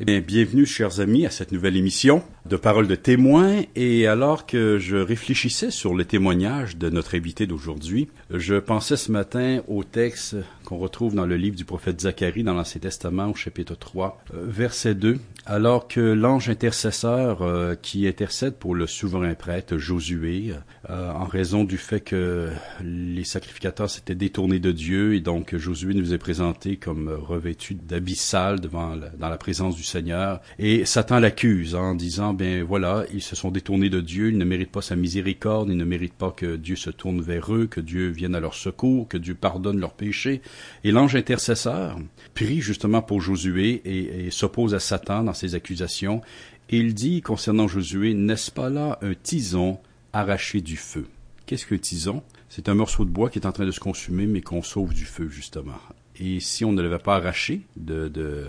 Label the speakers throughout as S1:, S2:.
S1: Eh bien, bienvenue, chers amis, à cette nouvelle émission de Paroles de témoins. Et alors que je réfléchissais sur le témoignage de notre invité d'aujourd'hui, je pensais ce matin au texte qu'on retrouve dans le livre du prophète Zacharie dans l'Ancien Testament au chapitre 3, euh, verset 2, alors que l'ange intercesseur euh, qui intercède pour le souverain prêtre Josué, euh, en raison du fait que les sacrificateurs s'étaient détournés de Dieu et donc Josué nous est présenté comme revêtu d'habits sales devant dans la présence du Seigneur et Satan l'accuse en disant ben voilà ils se sont détournés de Dieu ils ne méritent pas sa miséricorde ils ne méritent pas que Dieu se tourne vers eux que Dieu vienne à leur secours que Dieu pardonne leurs péchés et l'ange intercesseur prie justement pour Josué et, s'oppose à Satan dans ses accusations. Et il dit concernant Josué, n'est-ce pas là un tison arraché du feu? Qu'est-ce qu'un tison? C'est un morceau de bois qui est en train de se consumer, mais qu'on sauve du feu, justement. Et si on ne l'avait pas arraché de, de,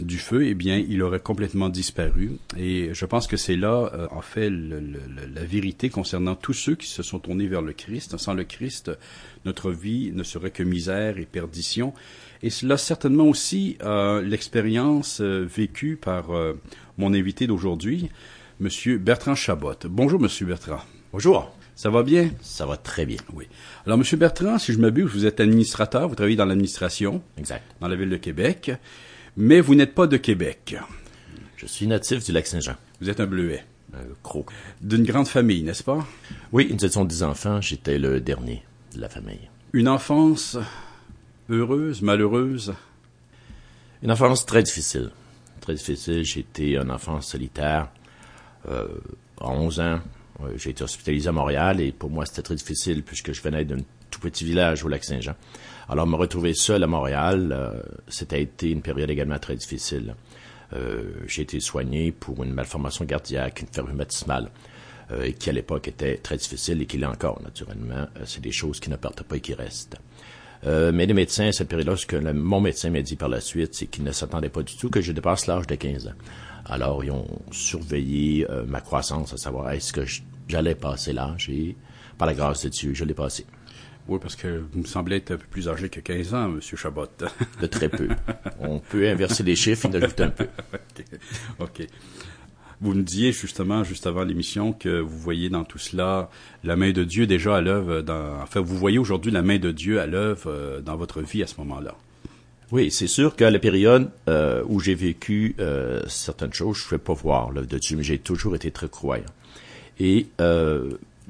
S1: du feu, eh bien, il aurait complètement disparu. Et je pense que c'est là, euh, en fait, la vérité concernant tous ceux qui se sont tournés vers le Christ. Sans le Christ, notre vie ne serait que misère et perdition. Et cela certainement aussi euh, l'expérience euh, vécue par mon invité d'aujourd'hui, Monsieur Bertrand Chabot. Bonjour, Monsieur Bertrand.
S2: Bonjour.
S1: Ça va bien?
S2: Ça va très bien.
S1: Oui. Alors, Monsieur Bertrand, si je m'abuse, vous êtes administrateur, vous travaillez dans l'administration.
S2: Exact.
S1: Dans la ville de Québec mais vous n'êtes pas de Québec.
S2: Je suis natif du lac Saint-Jean.
S1: Vous êtes un bleuet.
S2: Un croc.
S1: D'une grande famille, n'est-ce pas?
S2: Oui, nous étions dix enfants. J'étais le dernier de la famille.
S1: Une enfance heureuse, malheureuse?
S2: Une enfance très difficile. Très difficile. J'étais un enfant solitaire. Euh, à 11 ans, j'ai été hospitalisé à Montréal et pour moi, c'était très difficile puisque je venais d'un tout petit village au lac Saint-Jean. Alors, me retrouver seul à Montréal, euh, c'était été une période également très difficile. Euh, j'ai été soigné pour une malformation cardiaque, une baptismale, euh, qui à l'époque était très difficile et qui l'est encore, naturellement. Euh, c'est des choses qui ne partent pas et qui restent. mais les médecins, à cette période-là, ce que mon médecin m'a dit par la suite, c'est qu'il ne s'attendait pas du tout que je dépasse l'âge de 15 ans. Alors, ils ont surveillé ma croissance, à savoir est-ce que j'allais passer l'âge? Et, par la grâce de Dieu, je l'ai passé.
S1: Oui, parce que vous me semblez être un peu plus âgé que 15 ans, M. Chabot.
S2: De très peu. On peut inverser les chiffres et ajouter un peu.
S1: OK. Vous me disiez justement, juste avant l'émission, que vous voyez dans tout cela la main de Dieu déjà à l'œuvre. Dans... Enfin, vous voyez aujourd'hui la main de Dieu à l'œuvre euh, dans votre vie à ce moment-là.
S2: Oui, c'est sûr qu'à la période euh, où j'ai vécu euh, certaines choses, je ne pouvais pas voir l'œuvre de Dieu, mais j'ai toujours été très croyant. Et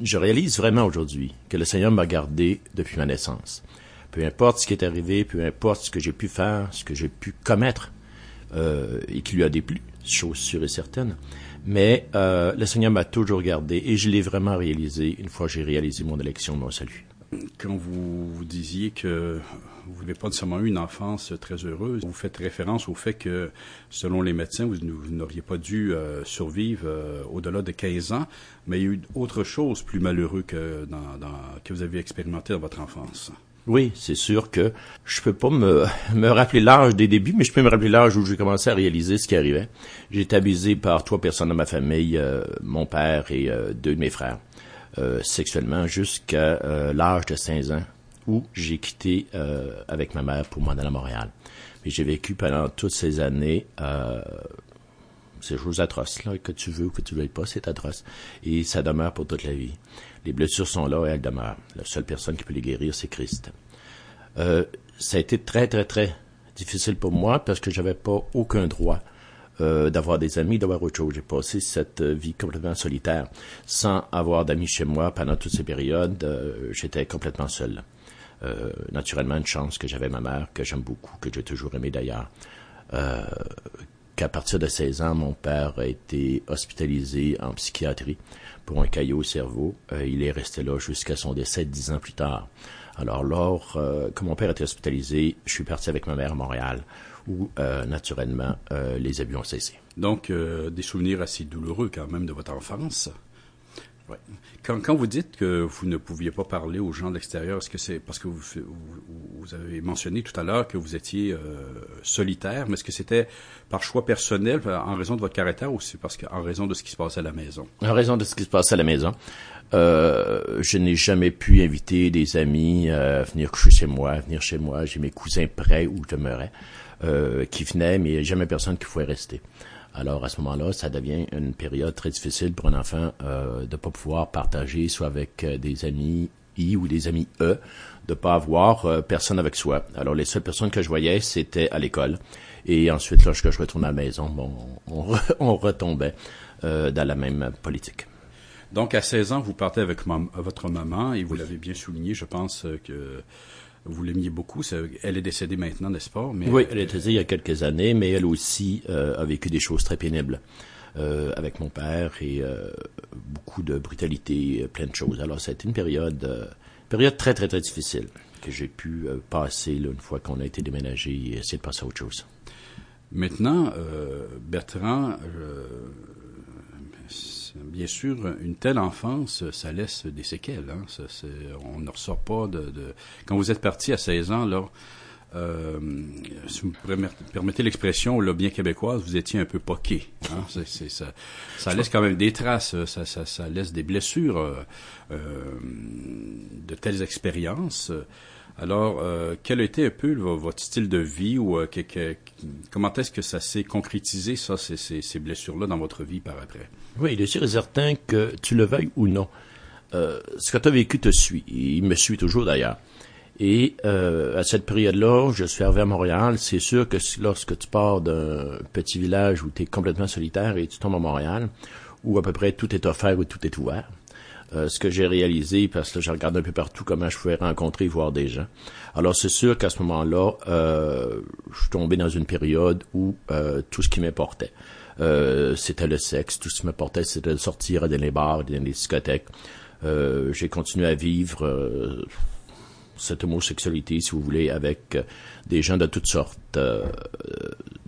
S2: je réalise vraiment aujourd'hui que le Seigneur m'a gardé depuis ma naissance. Peu importe ce qui est arrivé, peu importe ce que j'ai pu faire, ce que j'ai pu commettre, euh, et qui lui a déplu, chose sûre et certaine. Mais euh, le Seigneur m'a toujours gardé et je l'ai vraiment réalisé une fois que j'ai réalisé mon élection, mon salut.
S1: Quand vous, vous disiez que vous n'avez pas nécessairement eu une enfance très heureuse. Vous faites référence au fait que, selon les médecins, vous, n'auriez pas dû euh, survivre euh, au-delà de 15 ans, mais il y a eu autre chose plus malheureux que, dans, que vous avez expérimenté dans votre enfance.
S2: Oui, c'est sûr que je peux pas me, me rappeler l'âge des débuts, mais je peux me rappeler l'âge où j'ai commencé à réaliser ce qui arrivait. J'ai été abusé par trois personnes de ma famille, euh, mon père et deux de mes frères, sexuellement jusqu'à l'âge de 15 ans où j'ai quitté euh, avec ma mère pour m'en aller à Montréal. Mais j'ai vécu pendant toutes ces années euh, ces choses atroces, là, que tu veux ou que tu veuilles pas, c'est atroce. Et ça demeure pour toute la vie. Les blessures sont là et elles demeurent. La seule personne qui peut les guérir, c'est Christ. Euh, ça a été très, très, très difficile pour moi parce que j'avais pas aucun droit euh, d'avoir des amis, d'avoir autre chose. J'ai passé cette vie complètement solitaire, sans avoir d'amis chez moi pendant toutes ces périodes. Euh, j'étais complètement seul. Euh, naturellement une chance que j'avais ma mère, que j'aime beaucoup, que j'ai toujours aimé d'ailleurs. Euh, qu'à partir de 16 ans, mon père a été hospitalisé en psychiatrie pour un caillot au cerveau. Euh, il est resté là jusqu'à son décès dix ans plus tard. Alors, lors que mon père était hospitalisé, je suis parti avec ma mère à Montréal, où, naturellement, les abus ont cessé.
S1: Donc, des souvenirs assez douloureux quand même de votre enfance. Ouais. Quand, quand, vous dites que vous ne pouviez pas parler aux gens de l'extérieur, est-ce que c'est parce que vous, vous, avez mentionné tout à l'heure que vous étiez euh, solitaire, mais est-ce que c'était par choix personnel, euh, en raison de votre caractère, ou c'est parce qu'en raison de ce qui se passait à la maison?
S2: En raison de ce qui se passait à la maison. Euh, je n'ai jamais pu inviter des amis à venir chez moi, venir chez moi. J'ai mes cousins près où je demeurais. Qui venaient, mais jamais personne qui pouvait rester. Alors à ce moment-là, ça devient une période très difficile pour un enfant euh, de pas pouvoir partager soit avec des amis I ou des amis E, de pas avoir personne avec soi. Alors les seules personnes que je voyais, c'était à l'école. Et ensuite, lorsque je retournais à la maison, bon, on, on retombait dans la même politique.
S1: Donc, à 16 ans, vous partez avec votre maman et vous l'avez bien souligné, je pense euh, que vous l'aimiez beaucoup. Elle est décédée maintenant, n'est-ce pas?
S2: Mais oui, elle est décédée il y a quelques années, mais elle aussi euh, a vécu des choses très pénibles euh, avec mon père et beaucoup de brutalité, plein de choses. Alors, ça a été une période, période très, très, très difficile que j'ai pu passer une fois qu'on a été déménagé et essayer de passer à autre chose.
S1: Maintenant, Bertrand, bien sûr, une telle enfance, ça laisse des séquelles. Hein. on ne ressort pas de, Quand vous êtes parti à 16 ans, là, euh, si vous me permettez l'expression, là, bien québécoise, vous étiez un peu poqué. Hein. ça, laisse quand même des traces, ça, ça, laisse des blessures euh, euh, de telles expériences. Alors, euh, quel a été un peu votre style de vie ou euh, comment est-ce que ça s'est concrétisé, ça, ces, ces, blessures-là dans votre vie par après?
S2: Oui, il est sûr et certain que tu le veuilles ou non. Euh, ce que tu as vécu te suit. Il me suit toujours d'ailleurs. Et à cette période-là, je suis arrivé à Montréal. C'est sûr que lorsque tu pars d'un petit village où tu es complètement solitaire et tu tombes à Montréal, où à peu près tout est offert ou tout est ouvert, euh, ce que j'ai réalisé, parce que je regarde un peu partout comment je pouvais rencontrer, voir des gens. Alors c'est sûr qu'à ce moment-là, euh, je suis tombé dans une période où euh, tout ce qui m'importait, euh, c'était le sexe. Tout ce qui m'importait, c'était de sortir dans les bars, dans les discothèques. j'ai continué à vivre cette homosexualité, si vous voulez, avec des gens de toutes sortes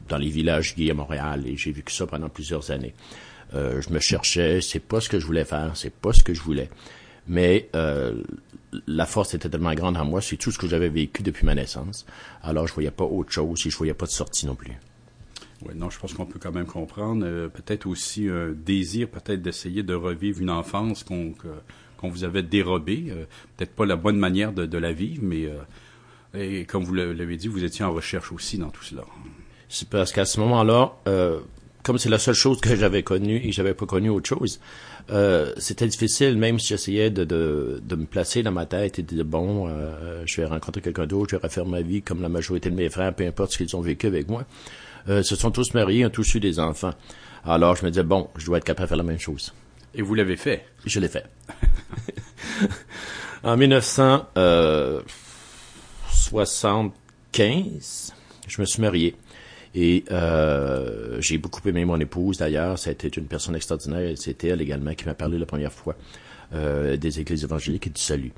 S2: dans les villages gays à Montréal, et j'ai vécu ça pendant plusieurs années. Euh, je me cherchais, c'est pas ce que je voulais faire, c'est pas ce que je voulais. Mais euh, la force était tellement grande en moi, c'est tout ce que j'avais vécu depuis ma naissance. Alors je voyais pas autre chose et je voyais pas de sortie non plus.
S1: Oui, non, je pense qu'on peut quand même comprendre. Euh, peut-être aussi un désir, peut-être d'essayer de revivre une enfance qu'on qu'on vous avait dérobée. peut-être pas la bonne manière de, de la vivre, mais et comme vous l'avez dit, vous étiez en recherche aussi dans tout cela.
S2: C'est parce qu'à ce moment-là, comme c'est la seule chose que j'avais connue et j'avais pas connu autre chose, euh, c'était difficile, même si j'essayais de, de, de, me placer dans ma tête et de dire, bon, euh, je vais rencontrer quelqu'un d'autre, je vais refaire ma vie comme la majorité de mes frères, peu importe ce qu'ils ont vécu avec moi. Euh, se sont tous mariés, ont tous eu des enfants. Alors, je me disais, bon, je dois être capable de faire la même chose.
S1: Et vous l'avez fait?
S2: Je l'ai fait. en 1975, je me suis marié. Et euh, j'ai beaucoup aimé mon épouse d'ailleurs. C'était une personne extraordinaire. C'était elle également qui m'a parlé la première fois euh, des églises évangéliques et du salut.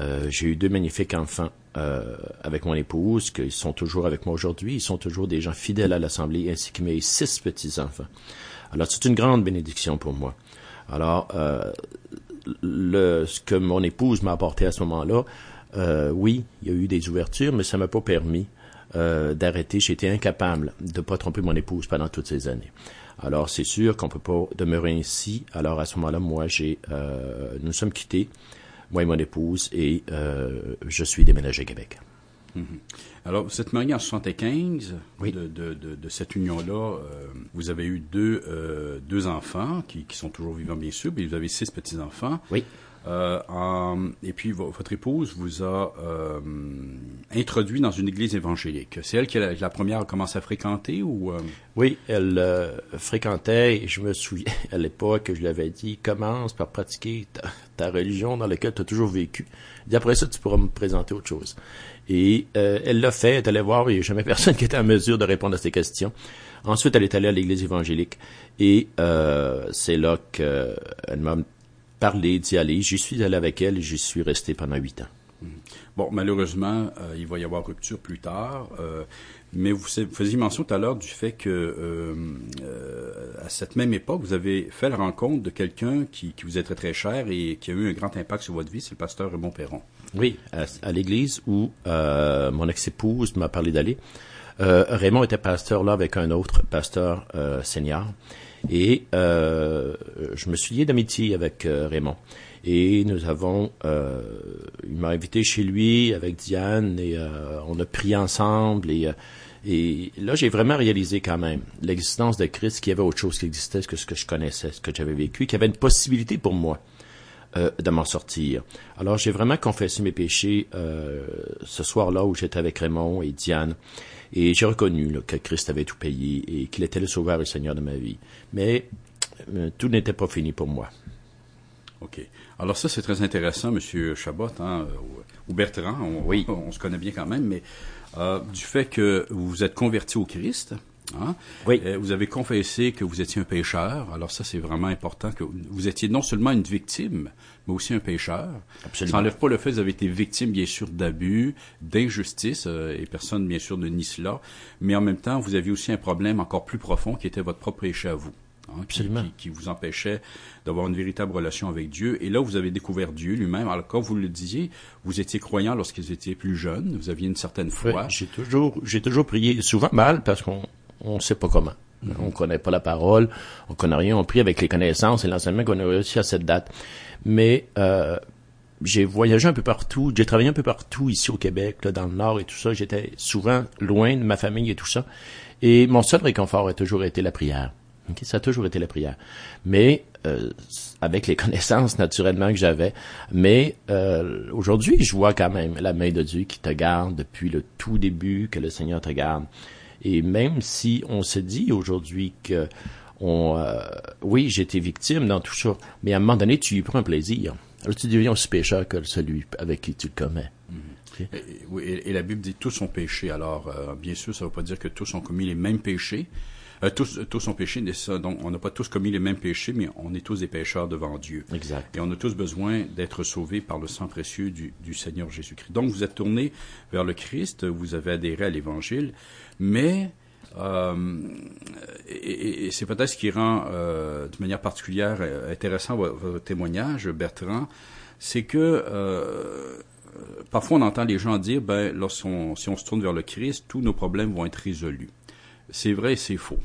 S2: Euh, j'ai eu deux magnifiques enfants euh, avec mon épouse, qui sont toujours avec moi aujourd'hui. Ils sont toujours des gens fidèles à l'Assemblée, ainsi que mes six petits-enfants. Alors, c'est une grande bénédiction pour moi. Alors, euh, le, ce que mon épouse m'a apporté à ce moment-là, euh, oui, il y a eu des ouvertures, mais ça m'a pas permis euh, d'arrêter. J'étais incapable de pas tromper mon épouse pendant toutes ces années. Alors c'est sûr qu'on peut pas demeurer ainsi. Alors à ce moment-là, moi j'ai, euh, nous sommes quittés, moi et mon épouse, et euh, je suis déménagé à Québec.
S1: Mm-hmm. Alors, vous êtes marié en 75. Oui. De, de, de, cette union-là, vous avez eu deux, deux enfants qui, qui, sont toujours vivants, bien sûr, mais vous avez six petits-enfants.
S2: Oui.
S1: Euh, et puis votre épouse vous a euh, introduit dans une église évangélique. C'est elle qui la, la première a commencé à fréquenter ou euh?
S2: Oui, elle fréquentait. Et je me souviens à l'époque, je lui avais dit commence par pratiquer ta, religion dans laquelle tu as toujours vécu. Et après ça, tu pourras me présenter autre chose. Et elle l'a fait. Elle est allée voir. Il n'y a jamais personne qui était en mesure de répondre à ces questions. Ensuite, elle est allée à l'église évangélique et c'est là qu'elle m'a parler, d'y aller. J'y suis allé avec elle et j'y suis resté pendant huit ans.
S1: Mhm. Bon, malheureusement, euh, il va y avoir rupture plus tard. Euh, mais vous faisiez mention tout à l'heure du fait que euh, à cette même époque, vous avez fait la rencontre de quelqu'un qui, vous est très très cher et qui a eu un grand impact sur votre vie, c'est le pasteur Raymond Perron.
S2: Oui, à, l'église où mon ex-épouse m'a parlé d'aller. Raymond était pasteur là avec un autre pasteur senior. Et euh, je me suis lié d'amitié avec euh, Raymond. Et nous avons, euh, il m'a invité chez lui avec Diane et on a prié ensemble et, Et là, j'ai vraiment réalisé quand même l'existence de Christ, qu'il y avait autre chose qui existait que ce que je connaissais, ce que j'avais vécu, qu'il y avait une possibilité pour moi euh, de m'en sortir. Alors, j'ai vraiment confessé mes péchés euh, ce soir-là où j'étais avec Raymond et Diane. Et j'ai reconnu là, que Christ avait tout payé et qu'il était le sauveur et le Seigneur de ma vie. Mais euh, tout n'était pas fini pour moi.
S1: OK. Alors ça, c'est très intéressant, Monsieur Chabot, hein, ou Bertrand, on, oui. on, se connaît bien quand même, mais euh, du fait que vous vous êtes converti au Christ, hein,
S2: oui.
S1: Euh, vous avez confessé que vous étiez un pécheur. Alors ça, c'est vraiment important que vous étiez non seulement une victime, mais aussi un pécheur.
S2: Absolument.
S1: Ça n'enlève pas le fait que vous avez été victime, bien sûr, d'abus, d'injustice, euh, et personne, bien sûr, ne nie cela. Mais en même temps, vous aviez aussi un problème encore plus profond qui était votre propre péché à vous.
S2: Hein, Absolument.
S1: Qui, qui, vous empêchait d'avoir une véritable relation avec Dieu. Et là, vous avez découvert Dieu lui-même. Alors, comme vous le disiez, vous étiez croyant lorsqu'ils étiez plus jeunes. Vous aviez une certaine foi.
S2: Oui, j'ai toujours, j'ai toujours prié, souvent mal, parce qu'on on sait pas comment. Mm -hmm. On connaît pas la parole, on connaît rien. On prie avec les connaissances et l'enseignement qu'on a réussi à cette date. Mais euh, j'ai voyagé un peu partout, j'ai travaillé un peu partout ici au Québec, là, dans le Nord et tout ça. J'étais souvent loin de ma famille et tout ça. Et mon seul réconfort a toujours été la prière. Okay, ça a toujours été la prière. Mais euh, avec les connaissances naturellement que j'avais. Mais euh, aujourd'hui, je vois quand même la main de Dieu qui te garde depuis le tout début, que le Seigneur te garde. Et même si on se dit aujourd'hui que on, euh, oui, j'étais victime dans tout ça, mais à un moment donné, tu y prends plaisir. Alors tu deviens aussi pécheur que celui avec qui tu le commets.
S1: Mm -hmm. okay. et, oui, et, la Bible dit tous ont péché. Alors, euh, bien sûr, ça ne veut pas dire que tous ont commis les mêmes péchés. Euh, tous, tous ont péché, donc on n'a pas tous commis les mêmes péchés, mais on est tous des pécheurs devant Dieu.
S2: Exact.
S1: Et on a tous besoin d'être sauvés par le sang précieux du, du Seigneur Jésus-Christ. Donc vous êtes tourné vers le Christ, vous avez adhéré à l'Évangile, mais euh, et, et c'est peut-être ce qui rend euh, de manière particulière intéressant votre, votre témoignage, Bertrand, c'est que euh, parfois on entend les gens dire, ben, lorsqu'on, si on se tourne vers le Christ, tous nos problèmes vont être résolus. C'est vrai et c'est faux.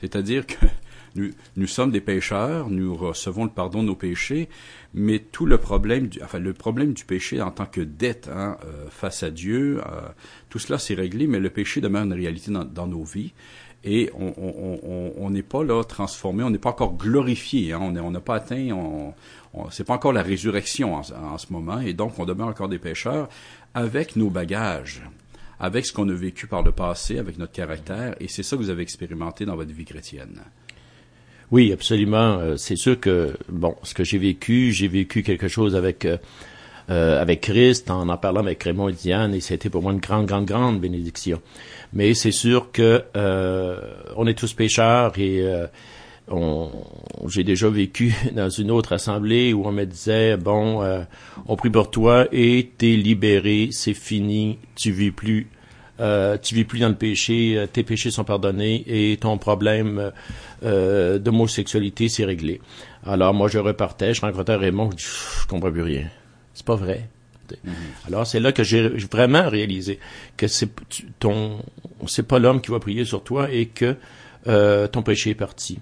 S1: C'est-à-dire que nous, nous sommes des pécheurs, nous recevons le pardon de nos péchés, mais tout le problème, du, enfin le problème du péché en tant que dette hein, euh, face à Dieu, euh, tout cela c'est réglé, mais le péché demeure une réalité dans, dans nos vies et on n'est pas là transformé, on n'est pas encore glorifié, hein, on n'a pas atteint, on, on c'est pas encore la résurrection en, en, ce moment, et donc on demeure encore des pécheurs avec nos bagages, avec ce qu'on a vécu par le passé, avec notre caractère, et c'est ça que vous avez expérimenté dans votre vie chrétienne.
S2: Oui, absolument. C'est sûr que bon, ce que j'ai vécu, j'ai vécu quelque chose avec euh, avec Christ en en parlant avec Raymond et Diane, et c'était pour moi une grande, grande, grande bénédiction. Mais c'est sûr que euh, on est tous pécheurs et euh, j'ai déjà vécu dans une autre assemblée où on me disait bon, euh, on prie pour toi et t'es libéré, c'est fini, tu vis plus. Euh, tu vis plus dans le péché, tes péchés sont pardonnés et ton problème euh, d'homosexualité c'est réglé. Alors moi je repartais, je rencontrais Raymond, je, dis, je comprends plus rien. C'est pas vrai. Mm -hmm. Alors c'est là que j'ai vraiment réalisé que c'est ton, c'est pas l'homme qui va prier sur toi et que euh, ton péché est parti.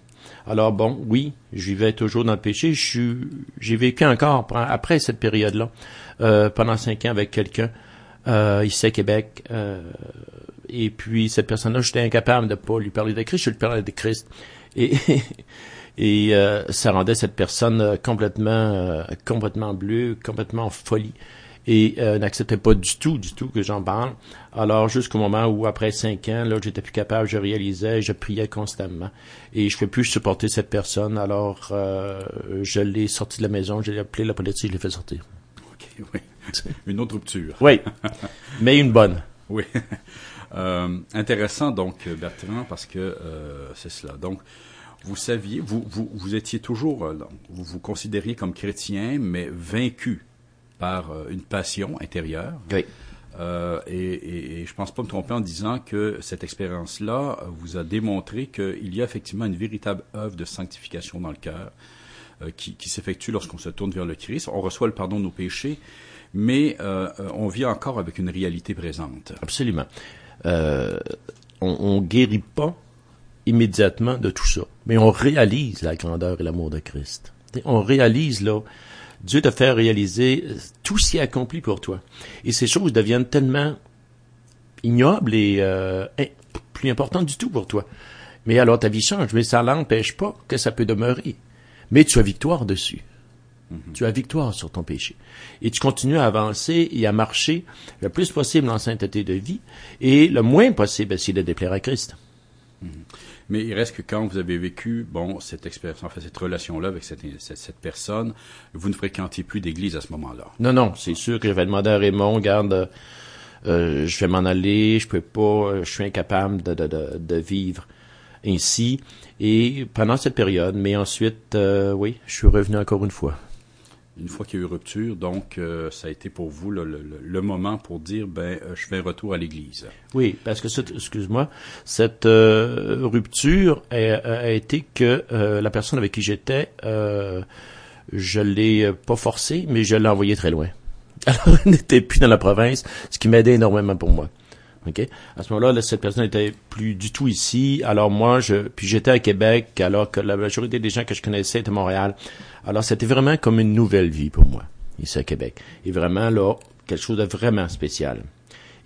S2: Alors bon, oui, je vivais toujours dans le péché. J'ai vécu encore après cette période-là, euh, pendant cinq ans avec quelqu'un euh, ici à Québec. Euh, et puis cette personne-là, j'étais incapable de pas lui parler de Christ. Je lui parlais de Christ. Et et euh, ça rendait cette personne complètement euh, complètement bleue, complètement en folie et euh, n'acceptait pas du tout, du tout que j'en parle. Alors jusqu'au moment où après cinq ans, là, j'étais plus capable, je réalisais, je priais constamment et je ne pouvais plus supporter cette personne. Alors euh, je l'ai sorti de la maison, j'ai appelé la police, je l'ai fait sortir.
S1: Ok, oui. Une autre rupture.
S2: oui, mais une bonne.
S1: Oui. Euh, intéressant donc Bertrand parce que euh, c'est cela. Donc vous saviez, vous, vous, vous étiez toujours, euh, vous vous considériez comme chrétien, mais vaincu par euh, une passion intérieure.
S2: Oui.
S1: Euh, et, et, et, je pense pas me tromper en disant que cette expérience-là vous a démontré qu'il y a effectivement une véritable œuvre de sanctification dans le cœur euh, qui, qui s'effectue lorsqu'on se tourne vers le Christ. On reçoit le pardon de nos péchés, mais euh, on vit encore avec une réalité présente.
S2: Absolument. Euh, on, on guérit pas immédiatement de tout ça, mais on réalise la grandeur et l'amour de Christ. On réalise là Dieu te fait réaliser tout ce qui est accompli pour toi. Et ces choses deviennent tellement ignobles et euh, plus important du tout pour toi. Mais alors ta vie change, mais ça n'empêche pas que ça peut demeurer. Mais tu as victoire dessus. Mhm. Tu as victoire sur ton péché. Et tu continues à avancer et à marcher le plus possible en sainteté de vie et le moins possible essayer de déplaire à Christ.
S1: Mhm. Mais il reste que quand vous avez vécu, bon, cette expérience, enfin, cette relation-là avec cette, cette, personne, vous ne fréquentiez plus d'église à ce moment-là.
S2: Non, non, c'est sûr que j'avais demandé à Raymond, garde, euh, je vais m'en aller, je peux pas, je suis incapable de, de, de, vivre ainsi. Et pendant cette période, mais ensuite, euh, oui, je suis revenu encore une fois
S1: une fois qu'il y a eu rupture, donc euh, ça a été pour vous le, moment pour dire ben euh, je fais retour à l'Église.
S2: Oui, parce que excuse-moi, cette euh, rupture a, été que la personne avec qui j'étais, je l'ai pas forcé, mais je l'ai envoyé très loin. Alors, elle n'était plus dans la province, ce qui m'aidait énormément pour moi. OK? À ce moment-là, cette personne n'était plus du tout ici. Alors moi, je, puis j'étais à Québec, alors que la majorité des gens que je connaissais étaient à Montréal. Alors c'était vraiment comme une nouvelle vie pour moi, ici à Québec. Et vraiment là, quelque chose de vraiment spécial.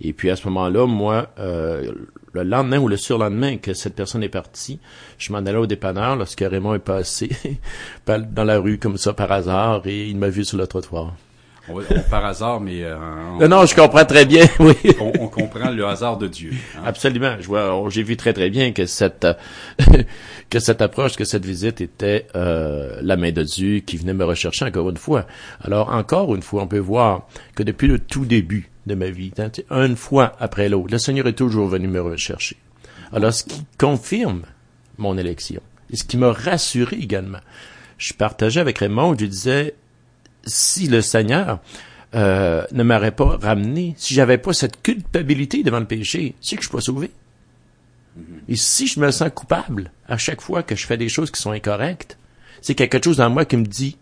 S2: Et puis à ce moment-là, moi, euh, le lendemain ou le surlendemain que cette personne est partie, je m'en allais au dépanneur lorsque Raymond est passé dans la rue comme ça par hasard et il m'a vu sur le trottoir
S1: par hasard, mais... Euh,
S2: non, non, je comprends très bien, oui.
S1: on, comprend le hasard de Dieu.
S2: Hein. Absolument. Je vois, j'ai vu très très bien que cette que cette approche, que cette visite était euh, la main de Dieu qui venait me rechercher encore une fois. Alors encore une fois, on peut voir que depuis le tout début de ma vie, hein, une fois après l'autre, le Seigneur est toujours venu me rechercher. Alors ce qui confirme mon élection, et ce qui m'a rassuré également. Je partageais avec Raymond, je disais, si le Seigneur euh, ne m'aurait pas ramené, si j'avais pas cette culpabilité devant le péché, c'est que je suis pas sauvé. Mm-hmm. Et si je me sens coupable à chaque fois que je fais des choses qui sont incorrectes, c'est qu'il y a quelque chose dans moi qui me dit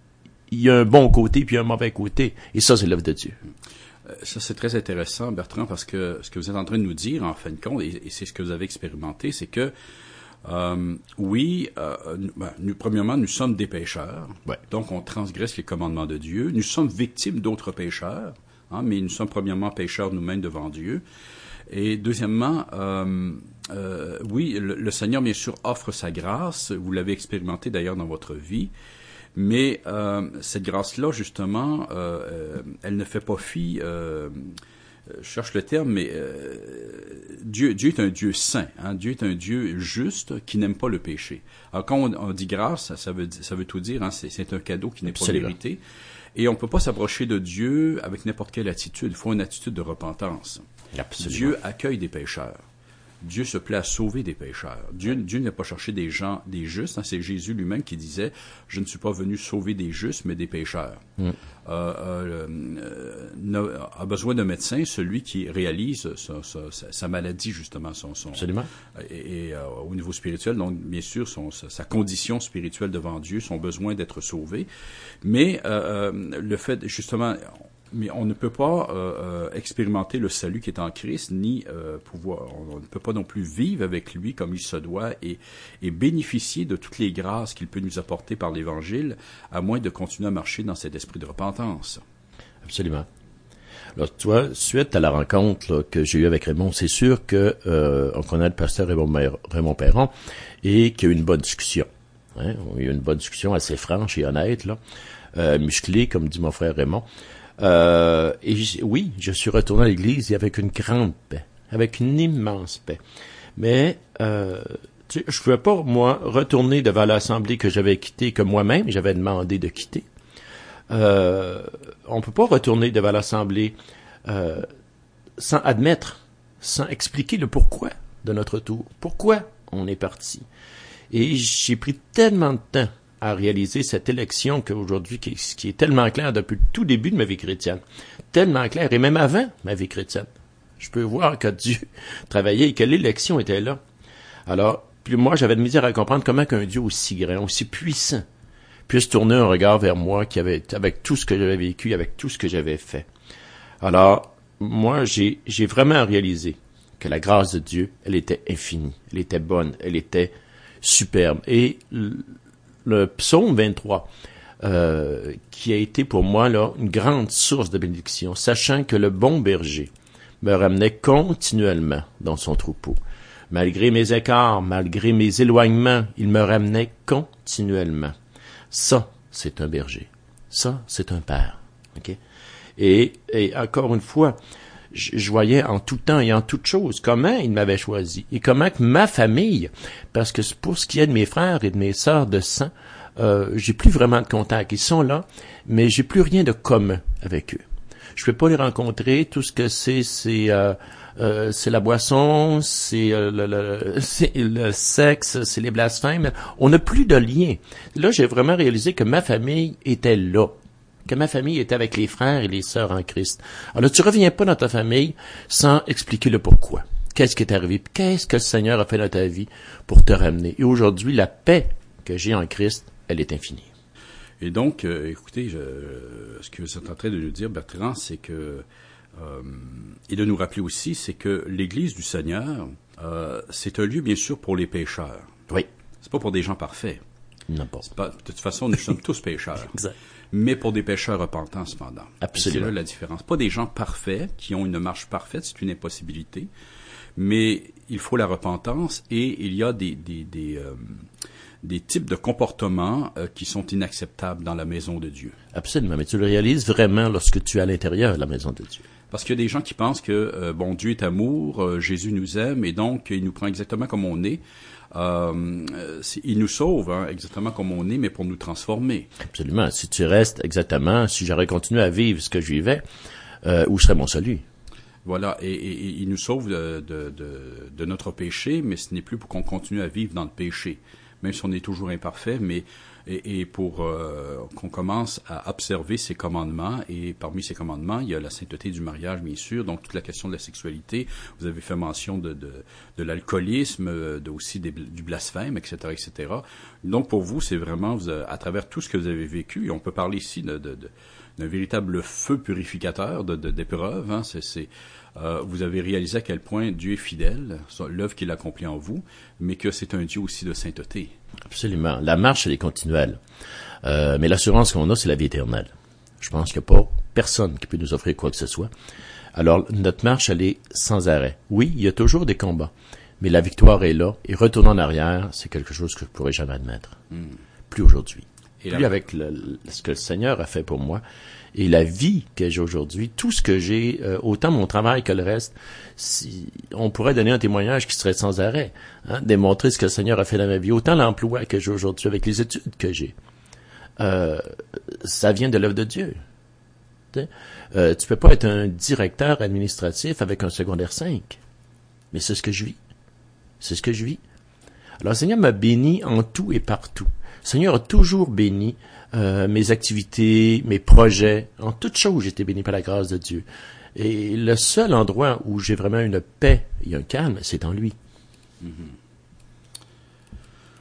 S2: il y a un bon côté puis un mauvais côté. Et ça, c'est l'œuvre de Dieu.
S1: Euh, ça, c'est très intéressant, Bertrand, parce que ce que vous êtes en train de nous dire, en fin de compte, et c'est ce que vous avez expérimenté, c'est que euh, oui, euh, ben, nous, premièrement, nous sommes des pécheurs, donc on transgresse les commandements de Dieu. Nous sommes victimes d'autres pécheurs, hein, mais nous sommes premièrement pécheurs nous-mêmes devant Dieu. Et deuxièmement, euh, euh oui, le, Seigneur, bien sûr, offre sa grâce. Vous l'avez expérimenté d'ailleurs dans votre vie. Mais euh, cette grâce-là, justement, elle ne fait pas fi euh, je cherche le terme, mais euh, Dieu, Dieu est un Dieu saint. Hein? Dieu est un Dieu juste qui n'aime pas le péché. Alors quand on, dit grâce, ça veut, ça veut tout dire. Hein? C'est un cadeau qui n'est pas mérité. Et on peut pas s'approcher de Dieu avec n'importe quelle attitude. Il faut une attitude de repentance. Dieu accueille des pécheurs. Dieu se plaît à sauver des pécheurs. Dieu, Dieu n'a pas cherché des gens, des justes. Hein. C'est Jésus lui-même qui disait, je ne suis pas venu sauver des justes, mais des pécheurs. Mm. Euh, euh, euh, a besoin d'un médecin, celui qui réalise sa, maladie, justement, son, son
S2: Absolument.
S1: Et, au niveau spirituel, donc bien sûr, son, sa, condition spirituelle devant Dieu, son besoin d'être sauvé. Mais le fait, justement, mais on ne peut pas euh, euh, expérimenter le salut qui est en Christ, ni euh, pouvoir, on, ne peut pas non plus vivre avec lui comme il se doit et, et bénéficier de toutes les grâces qu'il peut nous apporter par l'Évangile, à moins de continuer à marcher dans cet esprit de repentance.
S2: Absolument. Alors, tu vois, suite à la rencontre que j'ai eue avec Raymond, c'est sûr que on connaît le pasteur Raymond, Raymond Perron et qu'il y a eu une bonne discussion. Hein? Il y a eu une bonne discussion assez franche et honnête, là, euh, musclée, comme dit mon frère Raymond. Euh, et oui, je suis retourné à l'église avec une grande paix, avec une immense paix. Mais euh, tu sais, je ne pouvais pas, moi, retourner devant l'assemblée que j'avais quittée, que moi-même j'avais demandé de quitter. Euh, on ne peut pas retourner devant l'assemblée euh, sans admettre, sans expliquer le pourquoi de notre tour, pourquoi on est parti. Et j'ai pris tellement de temps à réaliser cette élection qu'aujourd'hui, qui, qui, est tellement claire depuis le tout début de ma vie chrétienne. Tellement claire, et même avant ma vie chrétienne. Je peux voir que Dieu travaillait et que l'élection était là. Alors, puis moi, j'avais de misère à comprendre comment qu'un Dieu aussi grand, aussi puissant, puisse tourner un regard vers moi qui avait, avec tout ce que j'avais vécu, avec tout ce que j'avais fait. Alors, moi, j'ai, j'ai vraiment réalisé que la grâce de Dieu, elle était infinie, elle était bonne, elle était superbe. Et le psaume 23, euh, qui a été pour moi là une grande source de bénédiction, sachant que le bon berger me ramenait continuellement dans son troupeau, Malgré mes écarts, malgré mes éloignements, il me ramenait continuellement. Ça, c'est un berger. Ça, c'est un père. OK? Et, et encore une fois, je, voyais en tout temps et en toute chose comment il m'avait choisi et comment que ma famille, parce que pour ce qui est de mes frères et de mes sœurs de sang, euh, j'ai plus vraiment de contact. Ils sont là, mais j'ai plus rien de commun avec eux. Je peux pas les rencontrer. Tout ce que c'est, c'est euh, euh, c'est la boisson, c'est le, le, le, sexe, c'est les blasphèmes. On n'a plus de lien. Là, j'ai vraiment réalisé que ma famille était là que ma famille était avec les frères et les sœurs en Christ. Alors tu reviens pas dans ta famille sans expliquer le pourquoi. Qu'est-ce qui est arrivé? Qu'est-ce que le Seigneur a fait dans ta vie pour te ramener? Et aujourd'hui, la paix que j'ai en Christ, elle est infinie.
S1: Et donc, euh, écoutez, je, ce que vous êtes en train de nous dire, Bertrand, c'est que, euh, et de nous rappeler aussi, c'est que l'Église du Seigneur, euh, c'est un lieu, bien sûr, pour les pécheurs.
S2: Oui.
S1: C'est pas pour des gens parfaits. Pas. de toute façon, nous sommes tous pécheurs. exact mais pour des pécheurs repentants cependant.
S2: Absolument.
S1: C'est là la différence. Pas des gens parfaits qui ont une marche parfaite, c'est une impossibilité, mais il faut la repentance et il y a des des des, euh, des types de comportements euh, qui sont inacceptables dans la maison de Dieu.
S2: Absolument, mais tu le réalises vraiment lorsque tu es à l'intérieur de la maison de Dieu.
S1: Parce qu'il y a des gens qui pensent que euh, bon Dieu est amour, Jésus nous aime et donc il nous prend exactement comme on est. Euh, il nous sauve hein, exactement comme on est, mais pour nous transformer.
S2: Absolument. Si tu restes exactement, si j'aurais continué à vivre ce que je vivais, euh, où serait mon salut?
S1: Voilà, et, il nous sauve de, de, de, notre péché, mais ce n'est plus pour qu'on continue à vivre dans le péché, même si on est toujours imparfait, mais et, et pour euh, qu'on commence à observer ces commandements. Et parmi ces commandements, il y a la sainteté du mariage, bien sûr, donc toute la question de la sexualité. Vous avez fait mention de, de, de l'alcoolisme, de, aussi du blasphème, etc., etc. Donc pour vous, c'est vraiment à travers tout ce que vous avez vécu, et on peut parler ici de, d'un véritable feu purificateur de, d'épreuves. Hein, c'est, euh, vous avez réalisé à quel point Dieu est fidèle, l'œuvre qu'il accomplit en vous, mais que c'est un Dieu aussi de sainteté.
S2: Absolument. La marche, elle est continuelle. Euh, mais l'assurance qu'on a, c'est la vie éternelle. Je pense qu'il n'y a pas personne qui peut nous offrir quoi que ce soit. Alors, notre marche, elle est sans arrêt. Oui, il y a toujours des combats, mais la victoire est là, et retourner en arrière, c'est quelque chose que je ne pourrais jamais admettre. Hmm. Plus aujourd'hui. Et Plus avec ce que le Seigneur a fait pour moi et la vie que j'ai aujourd'hui, tout ce que j'ai, euh, autant mon travail que le reste, si, on pourrait donner un témoignage qui serait sans arrêt, hein, démontrer ce que le Seigneur a fait dans ma vie, autant l'emploi que j'ai aujourd'hui avec les études que j'ai. Euh, ça vient de l'œuvre de Dieu. Euh, tu peux pas être un directeur administratif avec un secondaire 5. Mais c'est ce que je vis. C'est ce que je vis. Alors, le Seigneur m'a béni en tout et partout. Le Seigneur a toujours béni euh, mes activités, mes projets, en toute chose, j'étais béni par la grâce de Dieu. Et le seul endroit où j'ai vraiment une paix et un calme, c'est en lui. Mm-hmm.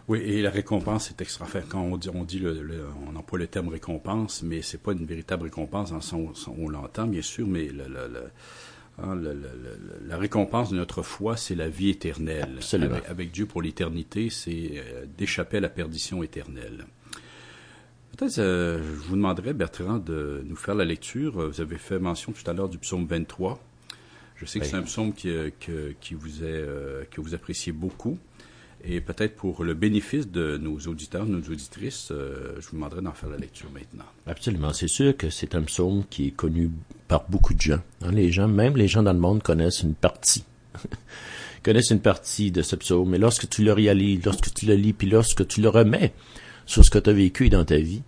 S1: Oui, et la récompense est extra. quand on dit, on dit le, on emploie le terme récompense, mais c'est pas une véritable récompense, on l'entend bien sûr, mais hein, la récompense de notre foi, c'est la vie éternelle. Avec, avec, Dieu pour l'éternité, c'est euh, d'échapper à la perdition éternelle. Peut-être, euh, je vous demanderais, Bertrand, de nous faire la lecture. Vous avez fait mention tout à l'heure du psaume 23. Je sais que c'est un psaume qui, euh, qui vous est, euh, que vous appréciez beaucoup. Et peut-être pour le bénéfice de nos auditeurs, nos auditrices, je vous demanderais d'en faire la lecture maintenant.
S2: Absolument. C'est sûr que c'est un psaume qui est connu par beaucoup de gens. Hein. Les gens, même les gens dans le monde connaissent une partie. connaissent une partie de ce psaume. Mais lorsque tu le réalises, lorsque tu le lis, puis lorsque tu le remets sur ce que tu as vécu dans ta vie,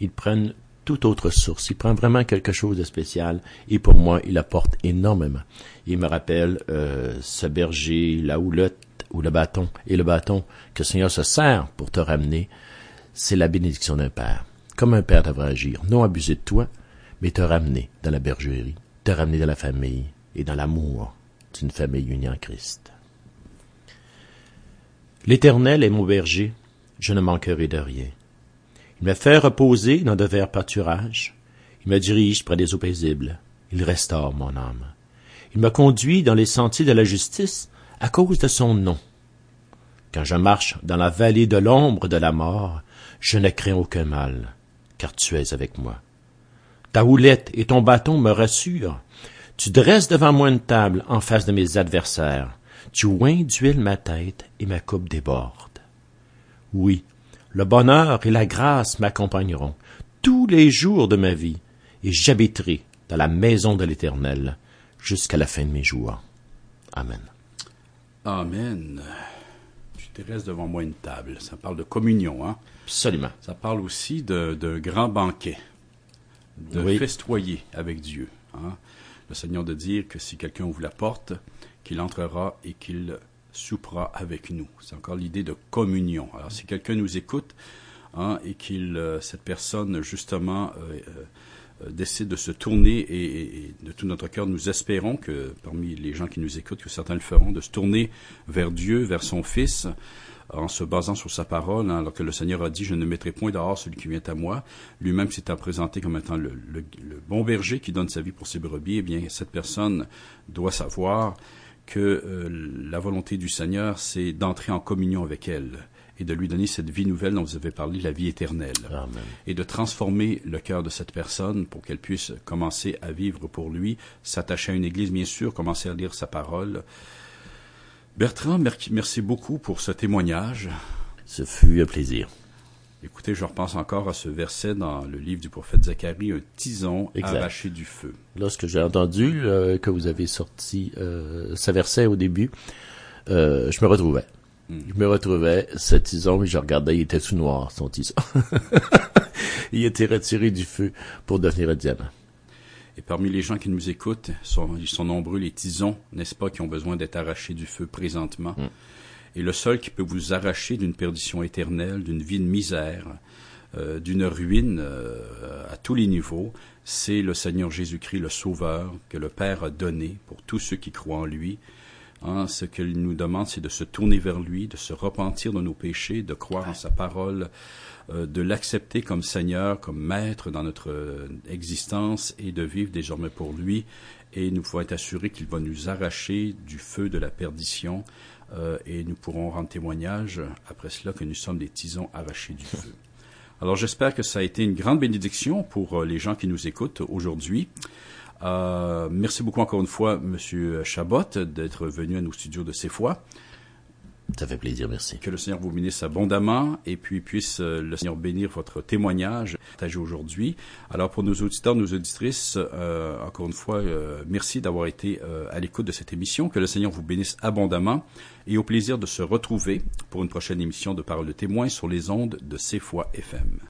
S2: ils prennent toute autre source. Ils prennent vraiment quelque chose de spécial et pour moi, il apporte énormément. Il me rappelle euh, ce berger, la houlotte ou le bâton et le bâton que le Seigneur se sert pour te ramener, c'est la bénédiction d'un père. Comme un père devrait agir, non abuser de toi, mais te ramener dans la bergerie, te ramener dans la famille et dans l'amour d'une famille unie en Christ. L'Éternel est mon berger, je ne manquerai de rien. Il me fait reposer dans de verts pâturages. Il me dirige près des eaux paisibles. Il restaure mon âme. Il me conduit dans les sentiers de la justice à cause de son nom. Quand je marche dans la vallée de l'ombre de la mort, je ne crains aucun mal, car tu es avec moi. Ta houlette et ton bâton me rassurent. Tu dresses devant moi une table en face de mes adversaires. Tu oins d'huile ma tête et ma coupe déborde. Oui, le bonheur et la grâce m'accompagneront tous les jours de ma vie, et j'habiterai dans la maison de l'Éternel jusqu'à la fin de mes jours. Amen.
S1: Amen. Tu te restes devant moi une table. Ça parle de communion, hein?
S2: Absolument.
S1: Ça parle aussi d'un grand banquet, de festoyer avec Dieu. Hein? Le Seigneur de dire que si quelqu'un ouvre la porte, qu'il entrera et qu'il soupera avec nous. C'est encore l'idée de communion. Alors si quelqu'un nous écoute hein, et qu'il euh, cette personne justement euh, euh, décide de se tourner et, de tout notre cœur nous espérons que parmi les gens qui nous écoutent que certains le feront de se tourner vers Dieu, vers son Fils en se basant sur sa parole, hein, alors que le Seigneur a dit, je ne mettrai point dehors celui qui vient à moi, lui-même s'est présenté comme étant le, bon berger qui donne sa vie pour ses brebis, eh bien, cette personne doit savoir que euh, la volonté du Seigneur, c'est d'entrer en communion avec elle et de lui donner cette vie nouvelle dont vous avez parlé, la vie éternelle. Et de transformer le cœur de cette personne pour qu'elle puisse commencer à vivre pour lui, s'attacher à une église, bien sûr, commencer à lire sa parole, Bertrand, merci beaucoup pour ce témoignage.
S2: Ce fut un plaisir.
S1: Écoutez, je repense encore à ce verset dans le livre du prophète Zacharie, un tison arraché du feu.
S2: Lorsque j'ai entendu euh, que vous avez sorti euh, ce verset au début, euh, je me retrouvais. Je me retrouvais, ce tison, et je regardais, il était tout noir, son tison. il était retiré du feu pour devenir un diamant.
S1: Et parmi les gens qui nous écoutent, sont, ils sont nombreux les tisons, n'est-ce pas, qui ont besoin d'être arrachés du feu présentement. Mm. Et le seul qui peut vous arracher d'une perdition éternelle, d'une vie de misère, euh, d'une ruine euh, à tous les niveaux, c'est le Seigneur Jésus-Christ, le Sauveur, que le Père a donné pour tous ceux qui croient en lui. Hein, ce qu'il nous demande, c'est de se tourner vers lui, de se repentir de nos péchés, de croire en sa parole, euh, de l'accepter comme Seigneur, comme Maître dans notre euh, existence et de vivre désormais pour lui. Et nous pouvons être assurés qu'il va nous arracher du feu de la perdition euh, et nous pourrons rendre témoignage après cela que nous sommes des tisons arrachés du feu. Alors j'espère que ça a été une grande bénédiction pour les gens qui nous écoutent aujourd'hui. Merci beaucoup encore une fois, Monsieur Chabot, d'être venu à nos studios de ces fois.
S2: Ça fait plaisir, merci.
S1: Que le Seigneur vous bénisse abondamment et puis puisse euh, le Seigneur bénir votre témoignage partagé aujourd'hui. Alors pour nos auditeurs, nos auditrices, euh, encore une fois, euh, merci d'avoir été à l'écoute de cette émission. Que le Seigneur vous bénisse abondamment et au plaisir de se retrouver pour une prochaine émission de Parole de témoins sur les ondes de C'est Foi FM.